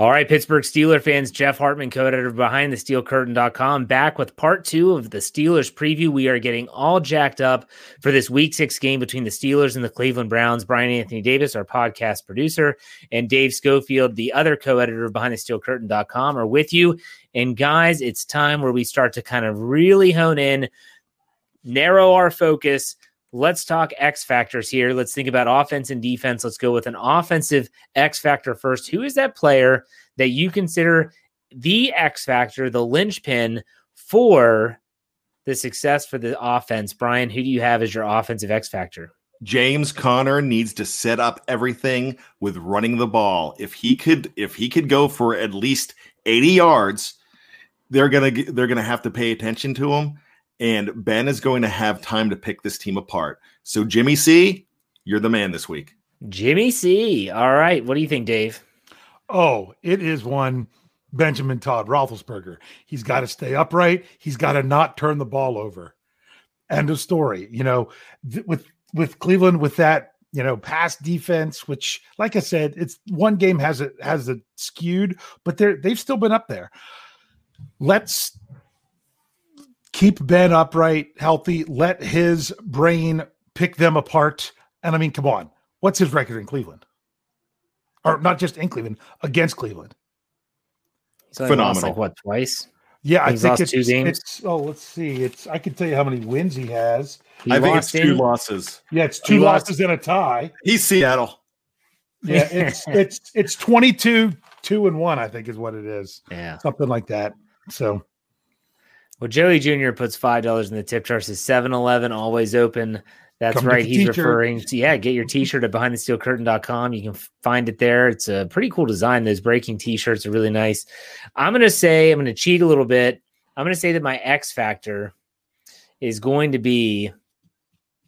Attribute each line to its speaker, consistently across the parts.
Speaker 1: All right, Pittsburgh Steeler fans, Jeff Hartman, co-editor behind of BehindTheSteelCurtain.com, back with part two of the Steelers preview. We are getting all jacked up for this Week Six game between the Steelers and the Cleveland Browns. Brian Anthony Davis, our podcast producer, and Dave Schofield, the other co-editor behind of BehindTheSteelCurtain.com, are with you. And guys, it's time where we start to kind of really hone in, narrow our focus. Let's talk X factors here. Let's think about offense and defense. Let's go with an offensive X factor first. Who is that player that you consider the X factor, the linchpin for the success for the offense? Brian, who do you have as your offensive X factor?
Speaker 2: James Conner needs to set up everything with running the ball. If he could if he could go for at least 80 yards, they're going to they're going to have to pay attention to him and Ben is going to have time to pick this team apart. So Jimmy C, you're the man this week.
Speaker 1: Jimmy C. All right, what do you think, Dave?
Speaker 3: Oh, it is one Benjamin Todd Roethlisberger. He's got to stay upright. He's got to not turn the ball over. End of story. You know, th- with with Cleveland with that you know pass defense, which, like I said, it's one game has it has it skewed, but they're they've still been up there. Let's keep Ben upright, healthy. Let his brain pick them apart. And I mean, come on, what's his record in Cleveland? Or not just in Cleveland, against Cleveland.
Speaker 1: He's only lost like what twice?
Speaker 3: Yeah, I think it's,
Speaker 1: two games.
Speaker 3: it's oh, let's see. It's I can tell you how many wins he has.
Speaker 1: He
Speaker 2: I think it's two
Speaker 1: in-
Speaker 2: losses.
Speaker 3: Yeah, it's two
Speaker 1: He lost-
Speaker 3: losses and a tie.
Speaker 2: He's Seattle.
Speaker 3: Yeah, it's it's it's 22 2 and 1 I think is what it is.
Speaker 1: Yeah.
Speaker 3: Something like that. So,
Speaker 1: Well, Joey Jr. puts five dollars in the tip jar. Says 7-Eleven always open. That's
Speaker 3: Come
Speaker 1: right. He's
Speaker 3: t-shirt.
Speaker 1: referring to yeah. Get your T-shirt at BehindTheSteelCurtain.com. You can find it there. It's a pretty cool design. Those breaking T-shirts are really nice. I'm gonna say I'm gonna cheat a little bit. I'm gonna say that my X factor is going to be.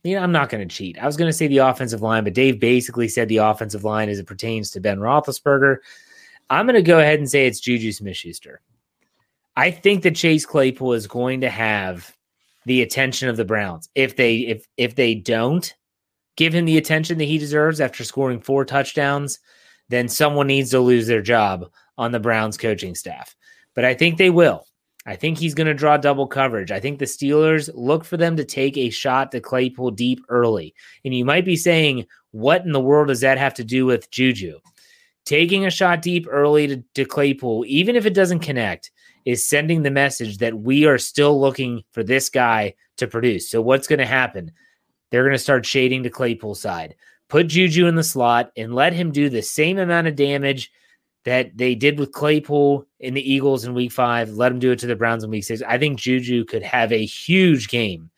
Speaker 1: You know, I'm not going to cheat. I was going to say the offensive line, but Dave basically said the offensive line as it pertains to Ben Roethlisberger. I'm going to go ahead and say it's Juju Smith-Schuster. I think that Chase Claypool is going to have the attention of the Browns. If they if if they don't give him the attention that he deserves after scoring four touchdowns, then someone needs to lose their job on the Browns coaching staff. But I think they will. I think he's going to draw double coverage. I think the Steelers look for them to take a shot to Claypool deep early. And you might be saying, what in the world does that have to do with Juju? Taking a shot deep early to, to Claypool, even if it doesn't connect, is sending the message that we are still looking for this guy to produce. So, what's going to happen? they're going to start shading to Claypool side. Put Juju in the slot and let him do the same amount of damage that they did with Claypool in the Eagles in week five. Let him do it to the Browns in week six. I think Juju could have a huge game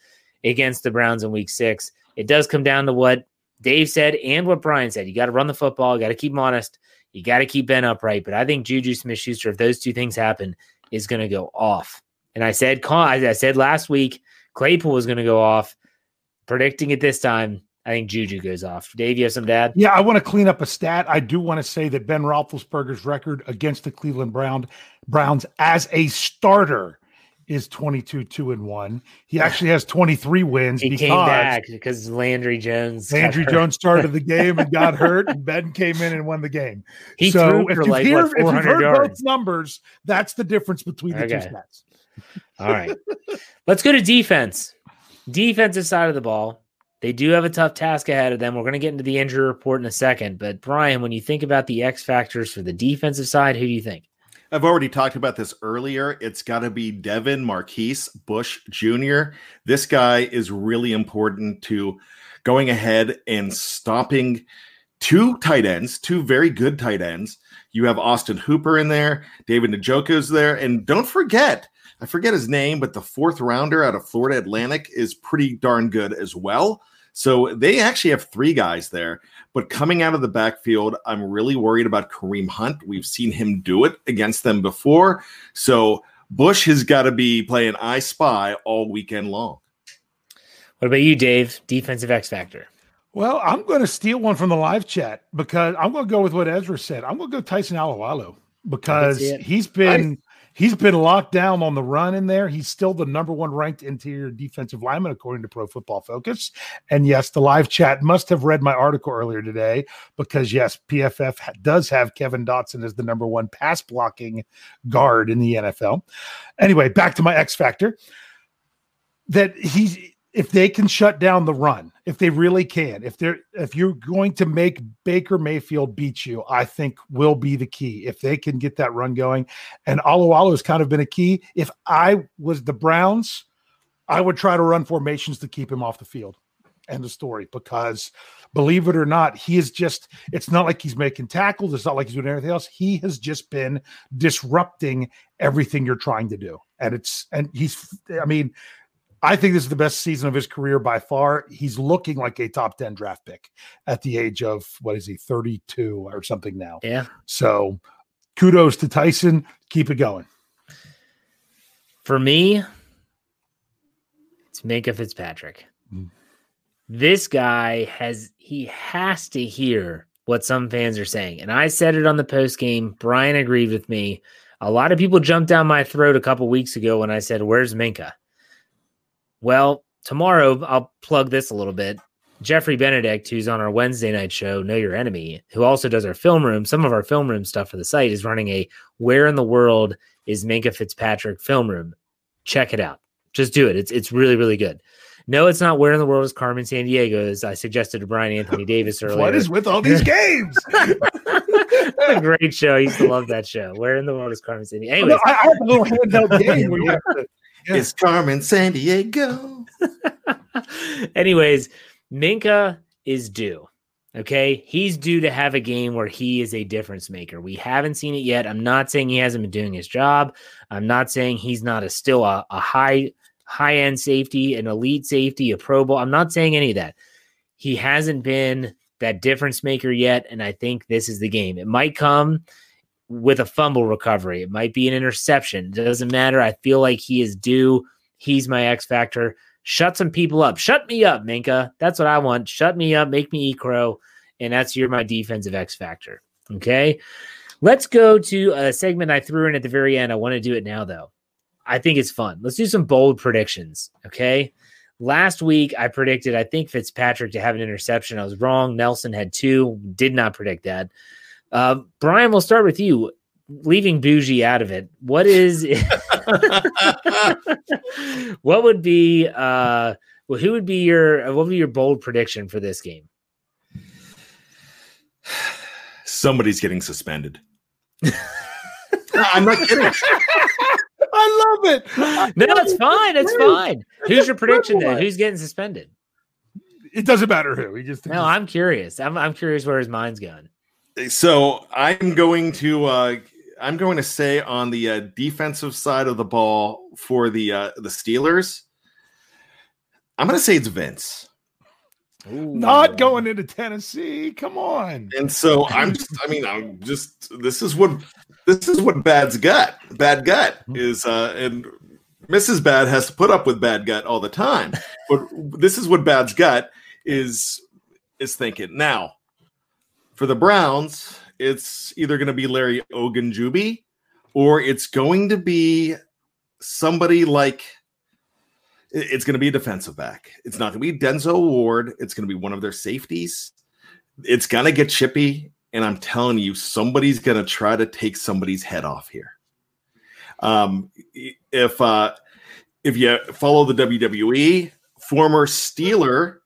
Speaker 1: against the Browns in week six. It does come down to what Dave said and what Brian said. You got to run the football, you got to keep him honest, you got to keep Ben upright. But I think Juju Smith Schuster, if those two things happen, is going to go off. And I said, I said last week, Claypool was going to go off. Predicting it this time, I think Juju goes off. Dave, you have some dad?
Speaker 3: Yeah, I want to clean up a stat. I do want to say that Ben Roethlisberger's record against the Cleveland Brown Browns as a starter is 22 2 and 1. He actually has 23 wins
Speaker 1: he
Speaker 3: because
Speaker 1: came back because Landry Jones
Speaker 3: Landry Jones started the game and got hurt and Ben came in and won the game.
Speaker 1: He
Speaker 3: so
Speaker 1: threw
Speaker 3: if
Speaker 1: for
Speaker 3: you
Speaker 1: like,
Speaker 3: hear if you've
Speaker 1: 400
Speaker 3: heard
Speaker 1: yards.
Speaker 3: both numbers, that's the difference between the two stats.
Speaker 1: All right. Let's go to defense. Defensive side of the ball. They do have a tough task ahead of them. We're going to get into the injury report in a second. But Brian, when you think about the X factors for the defensive side, who do you think?
Speaker 2: I've already talked about this earlier. It's got to be Devin Marquise Bush Jr. This guy is really important to going ahead and stopping two tight ends, two very good tight ends. You have Austin Hooper in there, David Njoku's there, and don't forget, I forget his name, but the fourth rounder out of Florida Atlantic is pretty darn good as well. So they actually have three guys there. But coming out of the backfield, I'm really worried about Kareem Hunt. We've seen him do it against them before. So Bush has got to be playing I Spy all weekend long.
Speaker 1: What about you, Dave? Defensive X factor.
Speaker 3: Well, I'm going to steal one from the live chat because I'm going to go with what Ezra said. I'm going to go Tyson Alualu because he's been he's been locked down on the run in there. He's still the number one ranked interior defensive lineman according to Pro Football Focus. And yes, the live chat must have read my article earlier today because yes, PFF does have Kevin Dotson as the number one pass blocking guard in the NFL. Anyway, back to my X factor that he's if they can shut down the run, if they really can, if they're if you're going to make Baker Mayfield beat you, I think will be the key. If they can get that run going, and Alualu has kind of been a key. If I was the Browns, I would try to run formations to keep him off the field. End of story. Because believe it or not, he is just, it's not like he's making tackles. It's not like he's doing anything else. He has just been disrupting everything you're trying to do. And it's, and he's, I mean, I think this is the best season of his career by far. He's looking like a top 10 draft pick at the age of, what is he, 32 or something now.
Speaker 1: Yeah.
Speaker 3: So kudos to Tyson. Keep it going.
Speaker 1: For me, it's Minkah Fitzpatrick.
Speaker 3: Mm.
Speaker 1: This guy has he has to hear what some fans are saying. And I said it on the post game. Brian agreed with me. A lot of people jumped down my throat a couple weeks ago when I said, Where's Minkah? Well, tomorrow I'll plug this a little bit. Jeffrey Benedict, who's on our Wednesday night show, Know Your Enemy, who also does our film room, some of our film room stuff for the site, is running a Where in the World is Minkah Fitzpatrick film room. Check it out. Just do it. It's it's really, really good. No, it's not Where in the World is Carmen Sandiego, as I suggested to Brian Anthony Davis earlier.
Speaker 3: What is with all these games?
Speaker 1: a great show. I used to love that show. Where in the world is Carmen Sandiego? Anyways,
Speaker 3: No, I, I have a little handheld game where you have to. Yeah.
Speaker 2: It's Carmen Sandiego.
Speaker 1: Anyways, Minkah is due. Okay. He's due to have a game where he is a difference maker. We haven't seen it yet. I'm not saying he hasn't been doing his job. I'm not saying he's not a still a, a high high end safety, an elite safety, a pro bowl. I'm not saying any of that. He hasn't been that difference maker yet. And I think this is the game. It might come with a fumble recovery. It might be an interception. It doesn't matter. I feel like he is due. He's my X factor. Shut some people up. Shut me up, Minkah. That's what I want. Shut me up. Make me eat crow. And that's your my defensive X factor. Okay. Let's go to a segment I threw in at the very end. I want to do it now, though. I think it's fun. Let's do some bold predictions. Okay. Last week, I predicted, I think Fitzpatrick to have an interception. I was wrong. Nelson had two. Did not predict that. Uh, Brian, we'll start with you. Leaving bougie out of it, what is what would be uh well, who would be your what would be your bold prediction for this game?
Speaker 2: Somebody's getting suspended. I'm not kidding.
Speaker 3: I love it.
Speaker 1: No, it's fine. It's fine. Who's your prediction then? Who's getting suspended?
Speaker 3: it doesn't matter who. He just
Speaker 1: No, I'm curious. I'm I'm curious where his mind's going.
Speaker 2: So I'm going to uh, I'm going to say on the uh, defensive side of the ball for the uh, the Steelers. I'm going to say it's Vince.
Speaker 3: not going into Tennessee. Come on.
Speaker 2: And so I'm just, I mean, I'm just, this is what, this is what bad's gut. Bad gut is, uh, and Mrs. Bad has to put up with bad gut all the time. But this is what bad's gut is, is thinking. Now, for the Browns, it's either going to be Larry Ogunjobi or it's going to be somebody like, it's going to be a defensive back. It's not going to be Denzel Ward. It's going to be one of their safeties. It's going to get chippy. And I'm telling you, somebody's going to try to take somebody's head off here. Um, if uh, if you follow the WWE, former Steeler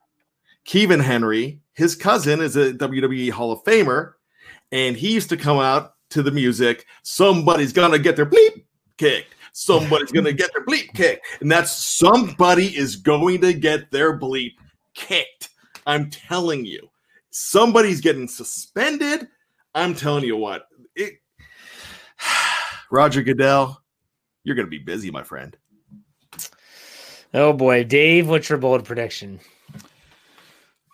Speaker 2: Kevin Henry, his cousin is a WWE Hall of Famer, and he used to come out to the music. Somebody's gonna get their bleep kicked. Somebody's gonna get their bleep kicked, and that's somebody is going to get their bleep kicked. I'm telling you, somebody's getting suspended. I'm telling you what, it, Roger Goodell, you're gonna be busy, my friend.
Speaker 1: Oh boy, Dave, what's your bold prediction?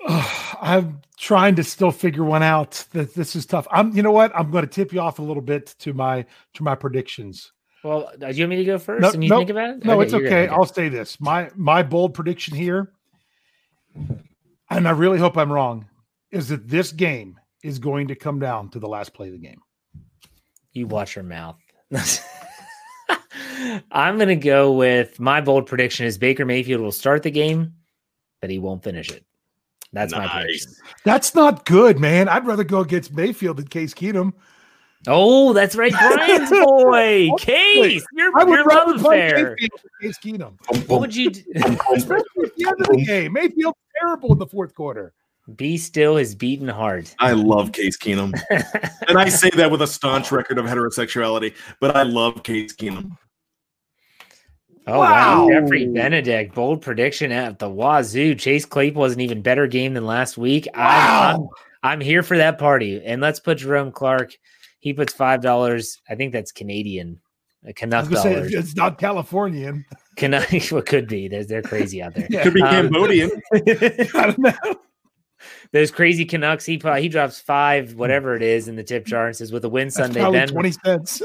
Speaker 3: I'm trying to still figure one out. That this is tough. I'm. You know what? I'm going to tip you off a little bit to my to my predictions.
Speaker 1: Well, uh, do you want me to go first
Speaker 3: No,
Speaker 1: and you
Speaker 3: no,
Speaker 1: think about it?
Speaker 3: No, it's okay. I'll say this. My my bold prediction here, and I really hope I'm wrong, is that this game is going to come down to the last play of the game.
Speaker 1: You watch your mouth. I'm going to go with my bold prediction is Baker Mayfield will start the game, but he won't finish it. That's my prediction.
Speaker 3: That's not good, man. I'd rather go against Mayfield than Case Keenum.
Speaker 1: Oh, that's right, Brian's boy, Case. You're,
Speaker 3: I would
Speaker 1: you're
Speaker 3: rather
Speaker 1: love
Speaker 3: play
Speaker 1: fair.
Speaker 3: Mayfield than Case Keenum.
Speaker 1: What would you do?
Speaker 3: Especially at the end of the game. Mayfield's terrible in the fourth quarter.
Speaker 1: Be still his beaten heart.
Speaker 2: I love Case Keenum, and I say that with a staunch record of heterosexuality. But I love Case Keenum.
Speaker 1: Oh wow.
Speaker 3: Wow.
Speaker 1: Jeffrey Benedict, bold prediction at the wazoo. Chase Claypool was an even better game than last week. I'm, I'm I'm here for that party. And let's put Jerome Clark. He puts five dollars. I think that's Canadian. uh,
Speaker 3: I
Speaker 1: Canuck
Speaker 3: was gonna say
Speaker 1: dollars.
Speaker 3: it's not Californian.
Speaker 1: Canuck what could be. They're, they're crazy out there.
Speaker 3: Yeah.
Speaker 2: Could be
Speaker 1: Um,
Speaker 2: Cambodian.
Speaker 3: I don't know.
Speaker 1: Those crazy Canucks. He he drops five, whatever it is, in the tip jar and says, "With a win Sunday,
Speaker 3: probably
Speaker 1: Ben
Speaker 3: twenty cents.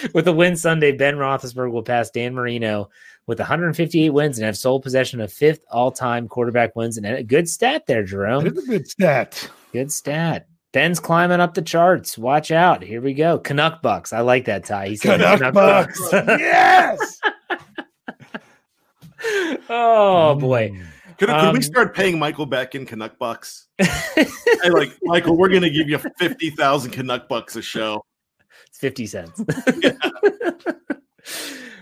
Speaker 1: with a win Sunday, Ben Roethlisberger will pass Dan Marino with 158 wins and have sole possession of fifth all-time quarterback wins. And a good stat there, Jerome.
Speaker 3: That is a good stat.
Speaker 1: Good stat. Ben's climbing up the charts. Watch out. Here we go. Canuck Bucks. I like that, Ty. He said
Speaker 3: Canuck Bucks. yes.
Speaker 1: oh, boy.
Speaker 2: Could, could
Speaker 1: Um,
Speaker 2: we start paying Michael Beck in Canuck bucks? hey, like Michael, we're gonna give you fifty thousand Canuck bucks a show.
Speaker 1: It's 50 cents.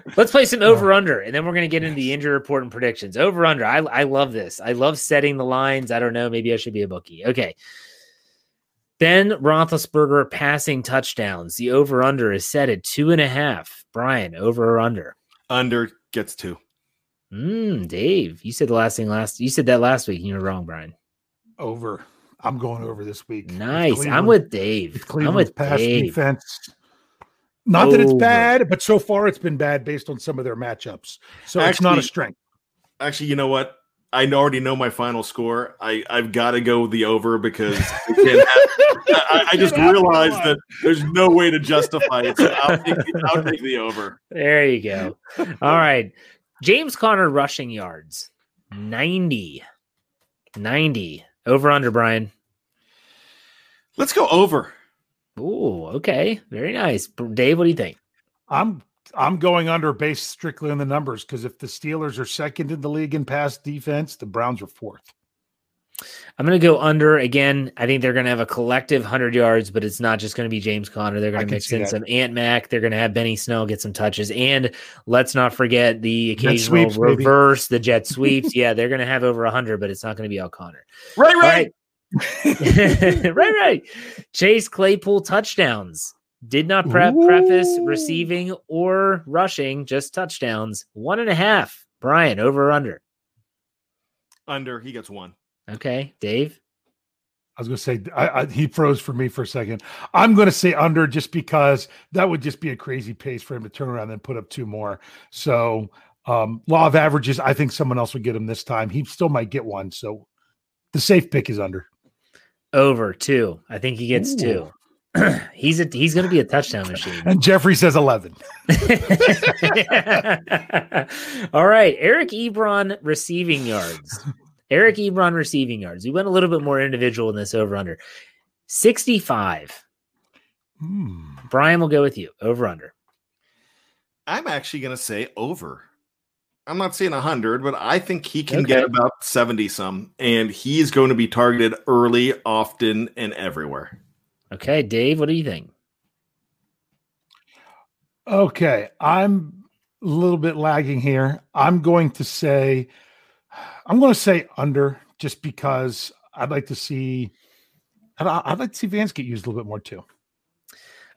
Speaker 1: Let's play some over under, and then we're going to get into the injury report and predictions. Over under. I, I love this. I love setting the lines. I don't know. Maybe I should be a bookie. Okay. Ben Roethlisberger passing touchdowns. The over under is set at two and a half. Brian, over or under?
Speaker 2: Under gets two.
Speaker 1: Mm, Dave, you said the last thing last. You said that last week, and you were wrong, Brian.
Speaker 3: Over. I'm going over this week.
Speaker 1: Nice. I'm with Dave. I'm with
Speaker 3: pass
Speaker 1: Dave.
Speaker 3: defense. Not that it's
Speaker 1: oh,
Speaker 3: bad, but so far it's been bad based on some of their matchups. So it's not a strength.
Speaker 2: Actually, you know what? I already know my final score. I I've got to go the over because I, can't have- I, I just realized that there's no way to justify it. So I'll take, the- I'll take the over.
Speaker 1: There you go. All right. James Conner rushing yards 90. 90. Over under, Brian.
Speaker 2: Let's go over.
Speaker 1: Ooh, okay. Very nice. Dave, what do you think?
Speaker 3: I'm I'm going under based strictly on the numbers because if the Steelers are second in the league in pass defense, the Browns are fourth.
Speaker 1: I'm going to go under again. I think they're going to have a collective 100 yards, but it's not just going to be James Conner. They're going to
Speaker 3: can
Speaker 1: mix in
Speaker 3: that.
Speaker 1: some Ant Mac. They're going to have Benny Snell get some touches. And let's not forget the occasional
Speaker 3: sweeps, baby.
Speaker 1: reverse, the jet sweeps. yeah, they're going to have over 100, but it's not going to be all Conner.
Speaker 2: Right,
Speaker 1: right.
Speaker 2: right.
Speaker 1: right, right. Chase Claypool touchdowns. Did not pre- preface receiving or rushing, just touchdowns. One and a half. Brian, over or under?
Speaker 2: Under. He gets one.
Speaker 1: Okay, Dave.
Speaker 3: I was going to say I, I, he froze for me for a second. I'm going to say under just because that would just be a crazy pace for him to turn around and put up two more. So um, law of averages, I think someone else would get him this time. He still might get one. So the safe pick is under.
Speaker 1: Over two. I think he gets
Speaker 3: Ooh.
Speaker 1: two. he's a he's going to be a touchdown machine.
Speaker 3: And Jeffrey says 11.
Speaker 1: All right, Eric Ebron receiving yards. Eric Ebron receiving yards. We went a little bit more individual in this over under 65.
Speaker 3: Hmm.
Speaker 1: Brian will go with you over under.
Speaker 2: I'm actually going to say over. I'm not saying 100, but I think he can get about 70 some, and he's going to be targeted early, often, and everywhere.
Speaker 1: Okay, Dave, what do you think?
Speaker 3: Okay, I'm a little bit lagging here. I'm going to say, I'm going to say under, just because I'd like to see, I'd, I'd like to see Vance get used a little bit more too.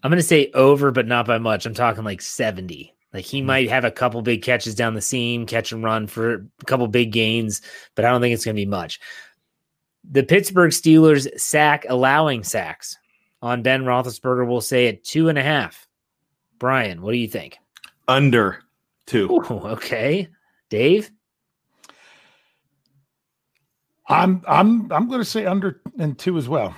Speaker 1: I'm going to say over, but not by much. I'm talking like 70. Like
Speaker 3: Hmm.
Speaker 1: he might have a couple big catches down the seam, catch and run for a couple big gains, but I don't think it's going to be much. The Pittsburgh Steelers sack allowing sacks on Ben Roethlisberger will say at two and a half. Brian, what do you think?
Speaker 2: Under two.
Speaker 1: Ooh, okay, Dave.
Speaker 3: I'm I'm I'm going to say under and two as well.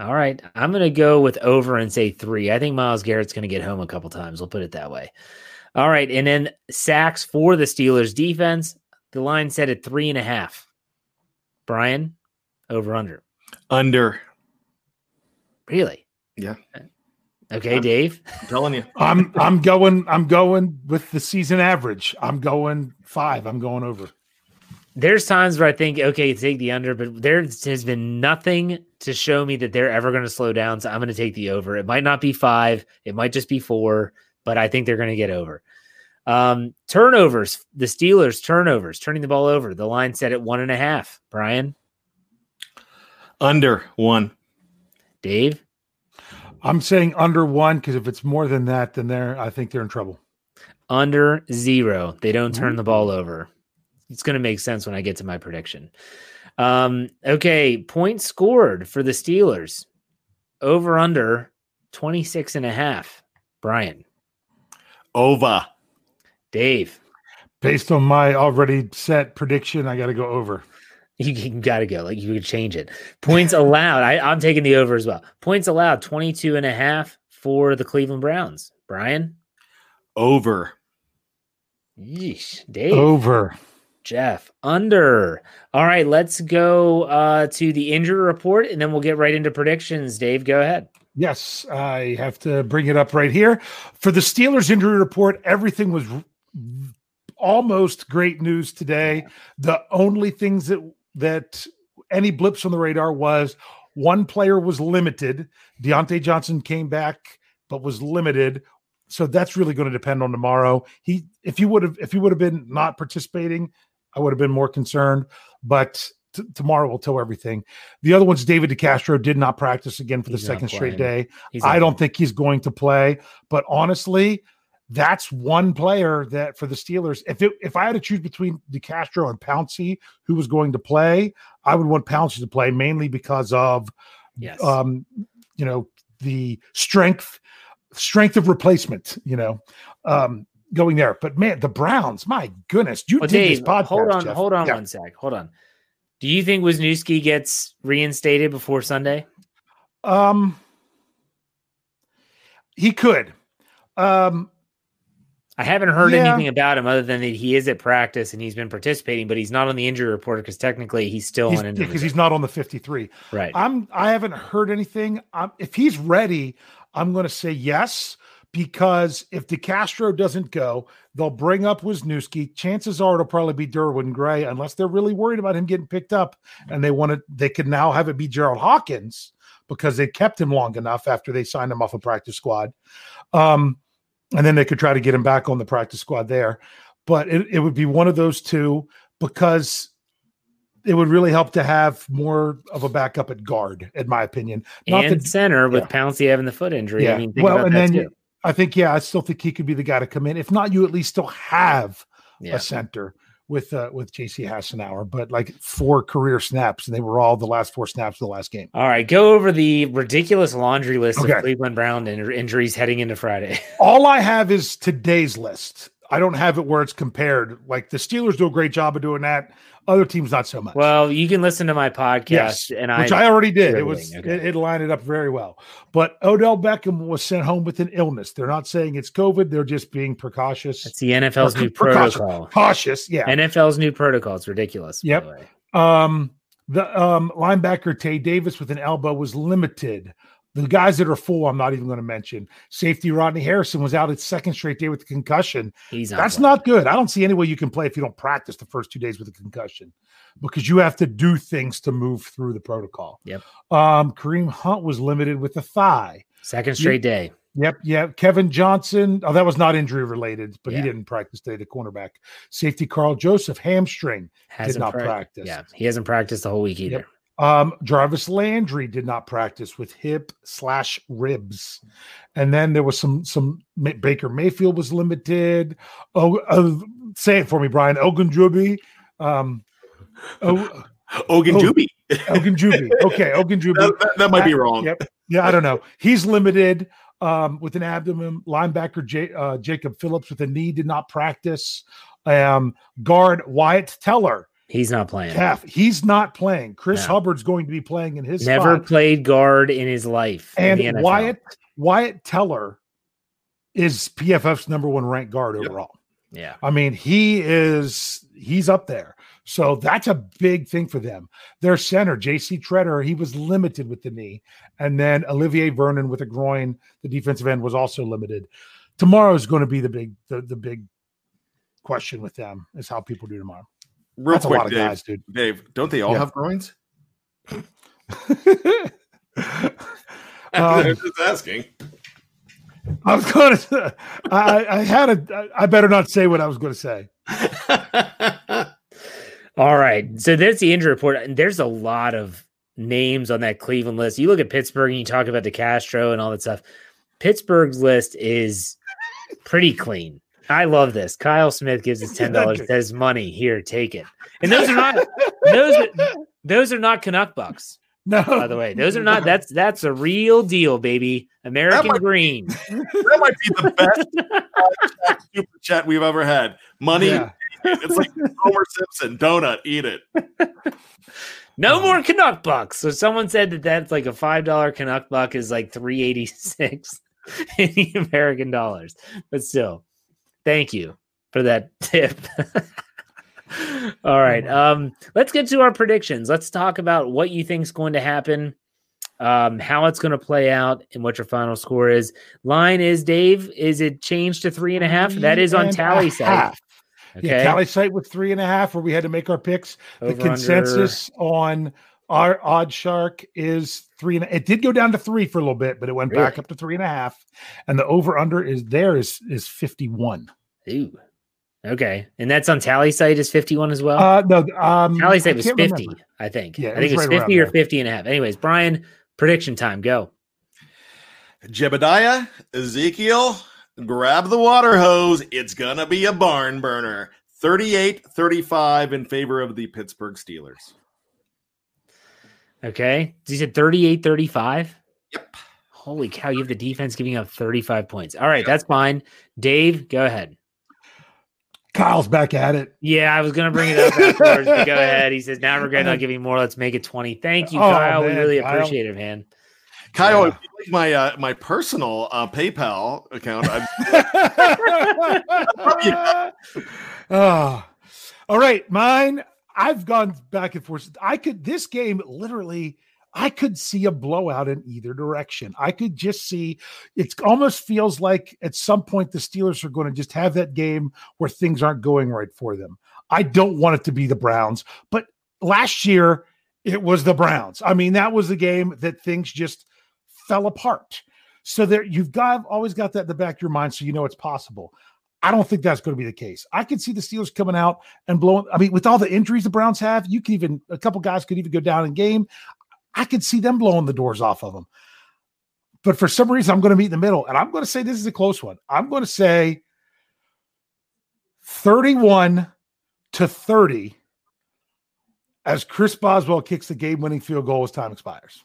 Speaker 1: All right, I'm going to go with over and say three. I think Myles Garrett's going to get home a couple times. We'll put it that way. All right, and then sacks for the Steelers defense. The line set at three and a half. Brian, over under.
Speaker 2: Under.
Speaker 1: Really?
Speaker 2: Yeah.
Speaker 1: Okay,
Speaker 2: I'm-
Speaker 1: Dave.
Speaker 2: I'm telling you.
Speaker 3: I'm I'm going I'm going with the season average. I'm going five. I'm going over.
Speaker 1: There's times where I think, okay, take the under, but there has been nothing to show me that they're ever going to slow down. So I'm going to take the over. It might not be five, it might just be four, but I think they're going to get over. Um, turnovers, the Steelers turnovers, turning the ball over. The line set at one and a half. Brian,
Speaker 2: Under one.
Speaker 1: Dave,
Speaker 3: I'm saying under one because if it's more than that, then they're I think they're in trouble.
Speaker 1: under zero. They don't turn the ball over. It's going to make sense when I get to my prediction. Um, okay, points scored for the Steelers. Over under 26 and a half. Brian,
Speaker 2: Over.
Speaker 1: Dave,
Speaker 3: Based on my already set prediction, I got to go over.
Speaker 1: you, you got to go. Like you could change it. Points allowed. I, I'm taking the over as well. Points allowed 22 and a half for the Cleveland Browns. Brian,
Speaker 2: Over.
Speaker 1: Yeesh. Dave,
Speaker 3: Over.
Speaker 1: Jeff, under. All right, let's go uh, to the injury report and then we'll get right into predictions. Dave, go ahead.
Speaker 3: Yes, I have to bring it up right here. For the Steelers injury report, everything was almost great news today. The only things that that any blips on the radar was one player was limited. Diontae Johnson came back but was limited. So that's really going to depend on tomorrow. He if you would have if he would have been not participating, I would have been more concerned, but t- tomorrow will tell everything. The other one's David DeCastro did not practice again for
Speaker 1: He's
Speaker 3: the second straight day.
Speaker 1: He's
Speaker 3: I don't think he's going to play, but honestly, that's one player that for the Steelers, if it, if I had to choose between DeCastro and Pouncey, who was going to play, I would want Pouncey to play mainly because of
Speaker 1: Yes.
Speaker 3: um, you know, the strength strength of replacement, you know, um, going there. But man, the Browns, my goodness, you
Speaker 1: Well,
Speaker 3: did this podcast.
Speaker 1: hold on,
Speaker 3: Jeff.
Speaker 1: hold on
Speaker 3: Yeah.
Speaker 1: one sec. Hold on. Do you think Wisniewski gets reinstated before Sunday?
Speaker 3: Um, he could. Um,
Speaker 1: I haven't heard
Speaker 3: Yeah.
Speaker 1: anything about him other than that he is at practice and he's been participating, but he's not on the injury report because technically he's still
Speaker 3: he's,
Speaker 1: on injury.
Speaker 3: because he's not on the 53.
Speaker 1: right.
Speaker 3: I'm I haven't heard anything. Um, if he's ready, I'm going to say yes because if DeCastro doesn't go, they'll bring up Wisniewski. Chances are it'll probably be Derwin Gray, unless they're really worried about him getting picked up and they want to. They could now have it be Gerald Hawkins because they kept him long enough after they signed him off a practice squad. Um, and then they could try to get him back on the practice squad there. But it, it would be one of those two because it would really help to have more of a backup at guard, in my opinion. Not
Speaker 1: and
Speaker 3: that-
Speaker 1: center with
Speaker 3: yeah.
Speaker 1: Pouncey having the foot injury.
Speaker 3: yeah.
Speaker 1: I mean,
Speaker 3: well, and
Speaker 1: that
Speaker 3: then
Speaker 1: too.
Speaker 3: I think, yeah, I still think he could be the guy to come in. If not, you at least still have
Speaker 1: Yeah.
Speaker 3: a center, with uh, with JC Hassenauer, but like four career snaps, and they were all the last four snaps of the last game.
Speaker 1: All right, go over the ridiculous laundry list
Speaker 3: Okay.
Speaker 1: of Cleveland Brown in- injuries heading into Friday.
Speaker 3: All I have is today's list. I don't have it where it's compared. Like the Steelers do a great job of doing that. Other teams not so much.
Speaker 1: Well, you can listen to my podcast,
Speaker 3: Yes,
Speaker 1: and
Speaker 3: which I, already did. It was
Speaker 1: okay.
Speaker 3: it, it lined it up very well. But Odell Beckham was sent home with an illness. They're not saying it's COVID. They're just being precautious.
Speaker 1: It's the NFL's
Speaker 3: Or
Speaker 1: new protocol.
Speaker 3: Cautious, yeah.
Speaker 1: NFL's new protocol. It's ridiculous.
Speaker 3: Yep.
Speaker 1: the.
Speaker 3: Um, the um, linebacker Tae Davis with an elbow was limited. The guys that are full, I'm not even going to mention. Safety Ronnie Harrison was out its second straight day with a concussion.
Speaker 1: He's not
Speaker 3: That's
Speaker 1: playing.
Speaker 3: not good. I don't see any way you can play if you don't practice the first two days with a concussion because you have to do things to move through the protocol.
Speaker 1: Yep.
Speaker 3: Um, Kareem Hunt was limited with a thigh.
Speaker 1: Second straight day.
Speaker 3: Yep, yep. Kevin Johnson. Oh, that was not injury related, but
Speaker 1: Yeah.
Speaker 3: he didn't practice today. The cornerback, safety Karl Joseph, hamstring,
Speaker 1: Hasn't
Speaker 3: did not
Speaker 1: prac-
Speaker 3: practice.
Speaker 1: Yeah, he hasn't practiced the whole week either.
Speaker 3: Yep. Um, Jarvis Landry did not practice with hip slash ribs, and then there was some some Baker Mayfield was limited. Oh, uh, say it for me, Brian Ogunjubi. Um, oh,
Speaker 2: Ogunjubi.
Speaker 3: Ogunjubi. Okay, Ogunjubi.
Speaker 2: That- that- that might be wrong.
Speaker 3: Yep. Yeah, I don't know. He's limited um, with an abdomen. Linebacker J- uh, Jacob Phillips with a knee did not practice. Um, guard Wyatt Teller
Speaker 1: He's not playing.
Speaker 3: calf. He's not playing. Chris
Speaker 1: No.
Speaker 3: Hubbard's going to be playing in his
Speaker 1: Never
Speaker 3: spot.
Speaker 1: played guard in his life. in
Speaker 3: And
Speaker 1: the NFL.
Speaker 3: Wyatt Wyatt Teller is PFF's number one ranked guard overall.
Speaker 1: Yeah.
Speaker 3: I mean, he is he's up there. So that's a big thing for them. Their center, JC Tretter, he was limited with the knee. And then Olivier Vernon with a groin, the defensive end was also limited. Tomorrow is going to be the big the, the big question with them is how people do tomorrow.
Speaker 2: Real
Speaker 3: That's
Speaker 2: quick,
Speaker 3: a lot of
Speaker 2: Dave,
Speaker 3: guys, dude.
Speaker 2: Dave, don't they all
Speaker 3: Yeah.
Speaker 2: have groins?
Speaker 3: Um,
Speaker 2: I'm just asking.
Speaker 3: I was going to. I, I had a. I better not say what I was going to say.
Speaker 1: All right. So that's the injury report. And there's a lot of names on that Cleveland list. You look at Pittsburgh and you talk about DeCastro and all that stuff. Pittsburgh's list is pretty clean. I love this. Kyle Smith gives us ten dollars, says money. Here, take it. And those are not those are, those are not Canuck bucks.
Speaker 3: No,
Speaker 1: by the way, those are not. That's that's a real deal, baby. American green.
Speaker 2: That might be the best super chat we've ever had. Money,
Speaker 3: Yeah.
Speaker 2: it's like Homer Simpson donut. Eat it.
Speaker 1: No more Canuck bucks. So someone said that that's like a five dollar Canuck buck is like three eighty six in the American dollars. But still, thank you for that tip. All right, um, let's get to our predictions. Let's talk about what you think is going to happen, um, how it's going to play out, and what your final score is. Line is Dave. Is it changed to three and a half? That is on tally site. Okay.
Speaker 3: Yeah, tally site with three and a half, where we had to make our picks.
Speaker 1: Over,
Speaker 3: the consensus on our odd shark is three and it did go down to three for a little bit, but it went back up to three and a half. And the over under is there is is 51.
Speaker 1: Ooh. Okay. And that's on tally site is 51 as well?
Speaker 3: Uh no, um
Speaker 1: Tally
Speaker 3: I
Speaker 1: site was 50,
Speaker 3: remember.
Speaker 1: I think.
Speaker 3: Yeah,
Speaker 1: I think it
Speaker 3: was
Speaker 1: was
Speaker 3: right
Speaker 1: 50 or
Speaker 3: there.
Speaker 1: 50 and a half. Anyways, Brian, prediction time. Go.
Speaker 2: Jebediah, Ezekiel, grab the water hose. It's going to be a barn burner. 38 35 in favor of the Pittsburgh Steelers.
Speaker 1: Okay. He said 38 35? Yep. Holy cow. You have the defense giving up 35 points. All right. That's fine. Dave, go ahead.
Speaker 3: Kyle's back at it.
Speaker 1: Yeah, I was going to bring it up afterwards, but go ahead. He says, now regret not giving more. Let's make it 20. Thank you,
Speaker 3: Oh,
Speaker 1: Kyle. we
Speaker 3: man,
Speaker 1: really
Speaker 3: Kyle.
Speaker 1: appreciate it, man.
Speaker 2: Kyle, if you like my uh, my personal uh, PayPal account, I'm,
Speaker 3: Ah. all right, mine. I've gone back and forth. I could this game literally. I could see a blowout in either direction. I could just see it almost feels like at some point the Steelers are going to just have that game where things aren't going right for them. I don't want it to be the Browns, but last year it was the Browns. I mean, that was the game that things just fell apart. So there you've got always got that in the back of your mind so you know it's possible. I don't think that's going to be the case. I can see the Steelers coming out and blowing. I mean, with all the injuries the Browns have, you can even a couple guys could even go down in game. I could see them blowing the doors off of them. But for some reason, I'm going to meet in the middle, and I'm going to say this is a close one. I'm going to say 31 to 30 as Chris Boswell kicks the game winning field goal as time expires.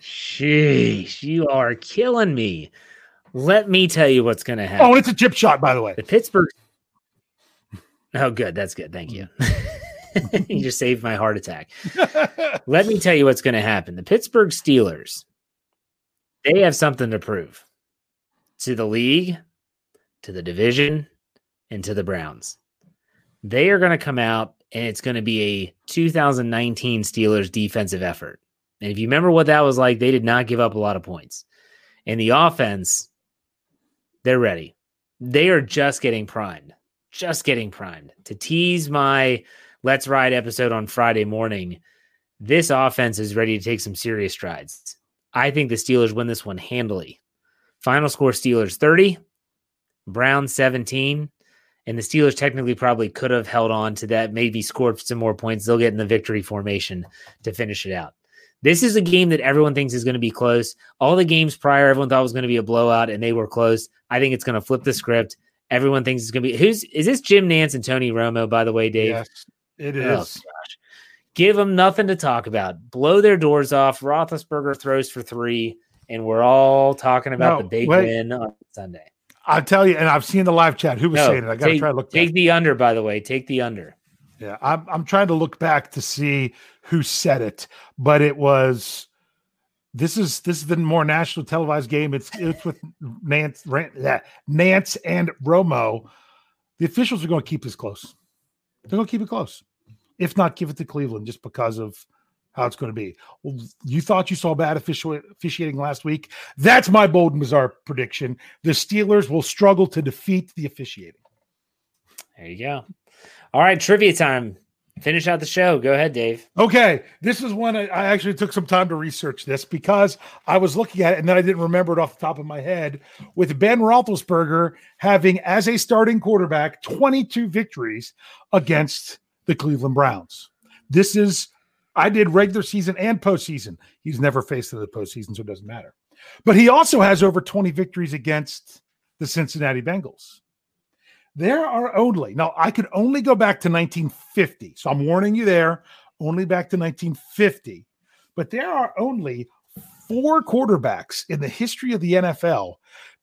Speaker 1: Sheesh, you are killing me. Let me tell you what's going to happen.
Speaker 3: Oh, it's a chip shot, by the way.
Speaker 1: The Pittsburgh. Oh, good. That's good. Thank you. Mm. you just saved my heart attack. Let me tell you what's going to happen. The Pittsburgh Steelers, they have something to prove to the league, to the division, and to the Browns. They are going to come out and it's going to be a 2019 Steelers defensive effort. And if you remember what that was like, they did not give up a lot of points. And the offense, they're ready. They are just getting primed, just getting primed. To tease my Let's Ride episode on Friday morning, this offense is ready to take some serious strides. I think the Steelers win this one handily. Final score Steelers 30, Browns 17. And the Steelers technically probably could have held on to that, maybe scored some more points. They'll get in the victory formation to finish it out. This is a game that everyone thinks is going to be close. All the games prior, everyone thought was going to be a blowout, and they were close. I think it's going to flip the mm-hmm. script. Everyone thinks it's going to be who's is this Jim Nantz and Tony Romo? By the way, Dave,
Speaker 3: Yes, it
Speaker 1: Oh, gosh. Give them nothing to talk about. Blow their doors off. Roethlisberger throws for three, and we're all talking about
Speaker 3: No,
Speaker 1: the big
Speaker 3: wait.
Speaker 1: win on Sunday.
Speaker 3: I'll tell you, and I've seen the live chat. Who was
Speaker 1: No,
Speaker 3: saying it? I got to try to look back.
Speaker 1: take the under, by the way. Take the under.
Speaker 3: Yeah, I'm I'm trying to look back to see who said it, but it was this is this is the more national televised game. It's it's with Nantz Nantz and Romo. The officials are going to keep this close. They're going to keep it close, if not give it to Cleveland, just because of how it's going to be. Well, you thought you saw bad official officiating last week. That's my bold and bizarre prediction. The Steelers will struggle to defeat the officiating.
Speaker 1: There you go. All right, trivia time. Finish out the show. Go ahead, Dave.
Speaker 3: Okay, this is one I, actually took some time to research this because I was looking at it and then I didn't remember it off the top of my head. With Ben Roethlisberger having as a starting quarterback 22 victories against the Cleveland Browns. This is I did regular season and postseason. He's never faced in the postseason, so it doesn't matter. But he also has over 20 victories against the Cincinnati Bengals. There are only now I could only go back to 1950. So I'm warning you there, only back to 1950. But there are only four quarterbacks in the history of the NFL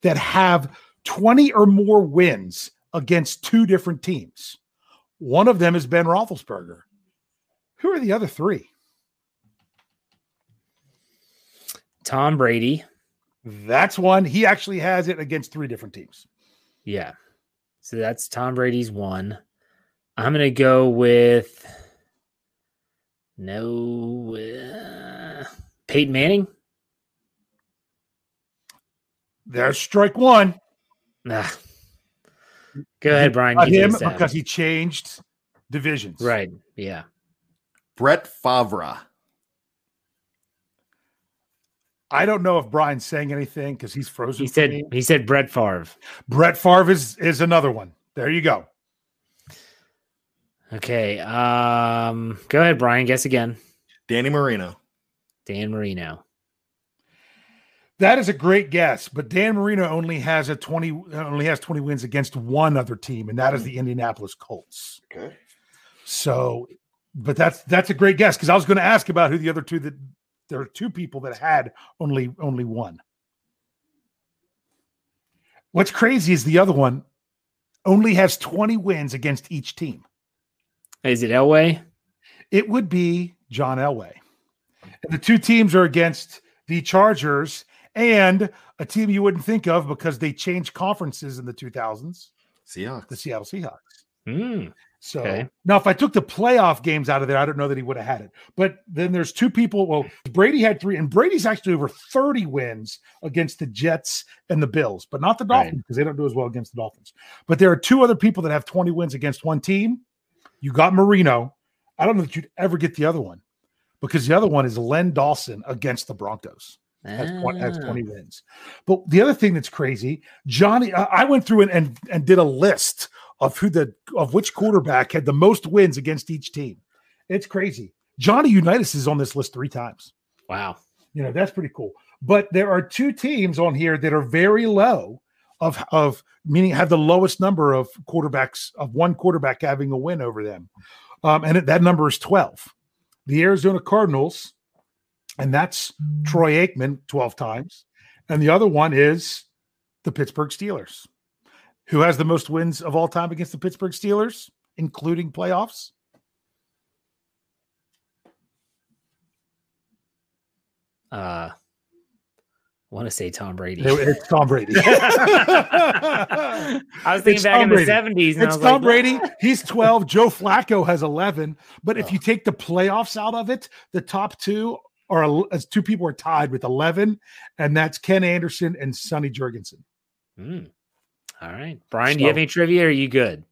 Speaker 3: that have 20 or more wins against two different teams. One of them is Ben Roethlisberger. Who are the other three?
Speaker 1: Tom Brady.
Speaker 3: That's one. He actually has it against three different teams.
Speaker 1: Yeah. So that's Tom Brady's one. I'm going to go with no uh, Peyton Manning.
Speaker 3: There's strike one.
Speaker 1: Nah. Go ahead, Brian.
Speaker 3: Not him because he changed divisions.
Speaker 1: Right. Yeah.
Speaker 2: Brett Favre.
Speaker 3: I don't know if Brian's saying anything because he's frozen.
Speaker 1: He said
Speaker 3: me.
Speaker 1: he said Brett Favre.
Speaker 3: Brett Favre is, is another one. There you go.
Speaker 1: Okay. Um go ahead, Brian. Guess again.
Speaker 2: Danny Marino.
Speaker 1: Dan Marino.
Speaker 3: That is a great guess, but Dan Marino only has a 20 only has 20 wins against one other team, and that is the Indianapolis Colts.
Speaker 2: Okay.
Speaker 3: So, but that's that's a great guess because I was going to ask about who the other two that there are two people that had only only one. What's crazy is the other one only has 20 wins against each team.
Speaker 1: Is it Elway?
Speaker 3: It would be John Elway. And the two teams are against the Chargers and a team you wouldn't think of because they changed conferences in the 2000s,
Speaker 2: Seahawks.
Speaker 3: the Seattle Seahawks.
Speaker 1: Hmm.
Speaker 3: So
Speaker 1: Okay.
Speaker 3: now, if I took the playoff games out of there, I don't know that he would have had it. But then there's two people. Well, Brady had three, and Brady's actually over 30 wins against the Jets and the Bills, but not the
Speaker 1: Right.
Speaker 3: Dolphins because they don't do as well against the Dolphins. But there are two other people that have 20 wins against one team. You got Marino. I don't know that you'd ever get the other one because the other one is Len Dawson against the Broncos. Has, 20, has
Speaker 1: Ah.
Speaker 3: 20 wins. But the other thing that's crazy, Johnny, I I went through and, and and did a list of who the of which quarterback had the most wins against each team. It's crazy. Johnny Unitas is on this list three times.
Speaker 1: Wow.
Speaker 3: You know, that's pretty cool. But there are two teams on here that are very low of of meaning have the lowest number of quarterbacks of one quarterback having a win over them, um, and that number is twelve. The Arizona Cardinals, and that's Troy Aikman twelve times, and the other one is the Pittsburgh Steelers. Who has the most wins of all time against the Pittsburgh Steelers, including playoffs?
Speaker 1: Uh, I want to say Tom Brady.
Speaker 3: It's Tom Brady.
Speaker 1: I was thinking
Speaker 3: It's
Speaker 1: back
Speaker 3: Tom
Speaker 1: in the
Speaker 3: Brady.
Speaker 1: seventies. and I
Speaker 3: It's
Speaker 1: was
Speaker 3: Tom
Speaker 1: like,
Speaker 3: Brady. He's 12. Joe Flacco has 11. But if you take the playoffs out of it, the top two are as two people are tied with 11, and that's Ken Anderson and Sonny Jurgensen.
Speaker 1: Hmm. All right, Brian. Do you have any trivia? Or are you good?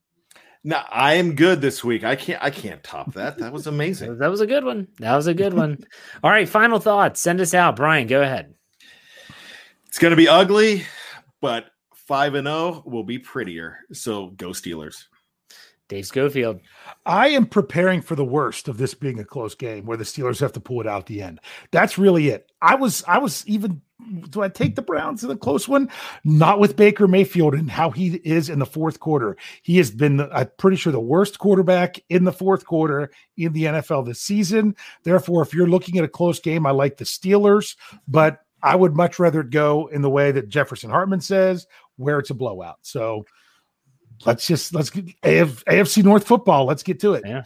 Speaker 2: No, I am good this week. I can't. I can't top that. That was amazing.
Speaker 1: That was a good one. That was a good one. All right, final thoughts. Send us out, Brian. Go ahead.
Speaker 2: It's going to be ugly, but five and zero will be prettier. So go Steelers.
Speaker 1: Dave Schofield.
Speaker 3: I am preparing for the worst of this being a close game where the Steelers have to pull it out the end. That's really it. I was I was even do I take the Browns in a close one? Not with Baker Mayfield and how he is in the fourth quarter. He has been I'm pretty sure the worst quarterback in the fourth quarter in the NFL this season. Therefore, if you're looking at a close game, I like the Steelers, but I would much rather go in the way that Jefferson Hartman says, where it's a blowout. So let's just let's get AF, AFC North football. Let's get to it.
Speaker 1: Yeah.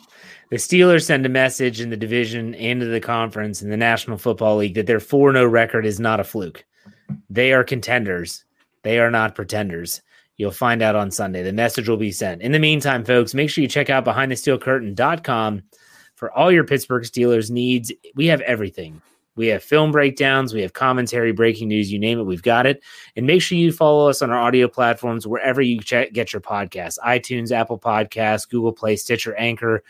Speaker 1: The Steelers send a message in the division and to the conference in the National Football League that their 4 0 record is not a fluke. They are contenders. They are not pretenders. You'll find out on Sunday. The message will be sent. In the meantime, folks, make sure you check out behindthesteelcurtain.com for all your Pittsburgh Steelers needs. We have everything. We have film breakdowns, we have commentary, breaking news, you name it, we've got it. And make sure you follow us on our audio platforms wherever you get your podcasts iTunes, Apple Podcasts, Google Play, Stitcher, Anchor,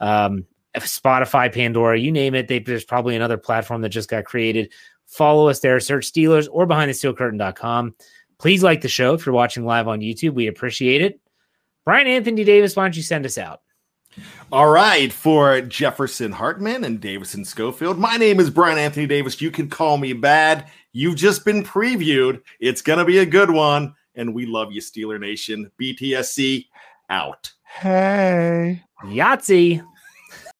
Speaker 1: um, Spotify, Pandora, you name it. They, there's probably another platform that just got created. Follow us there, search Steelers or behindthesteelcurtain.com. Please like the show if you're watching live on YouTube. We appreciate it. Brian Anthony Davis, why don't you send us out?
Speaker 2: All right, for Jefferson Hartman and Davison Schofield, my name is Brian Anthony Davis. You can call me bad. You've just been previewed. It's going to be a good one. And we love you, Steeler Nation. BTSC out.
Speaker 3: Hey.
Speaker 1: Yahtzee.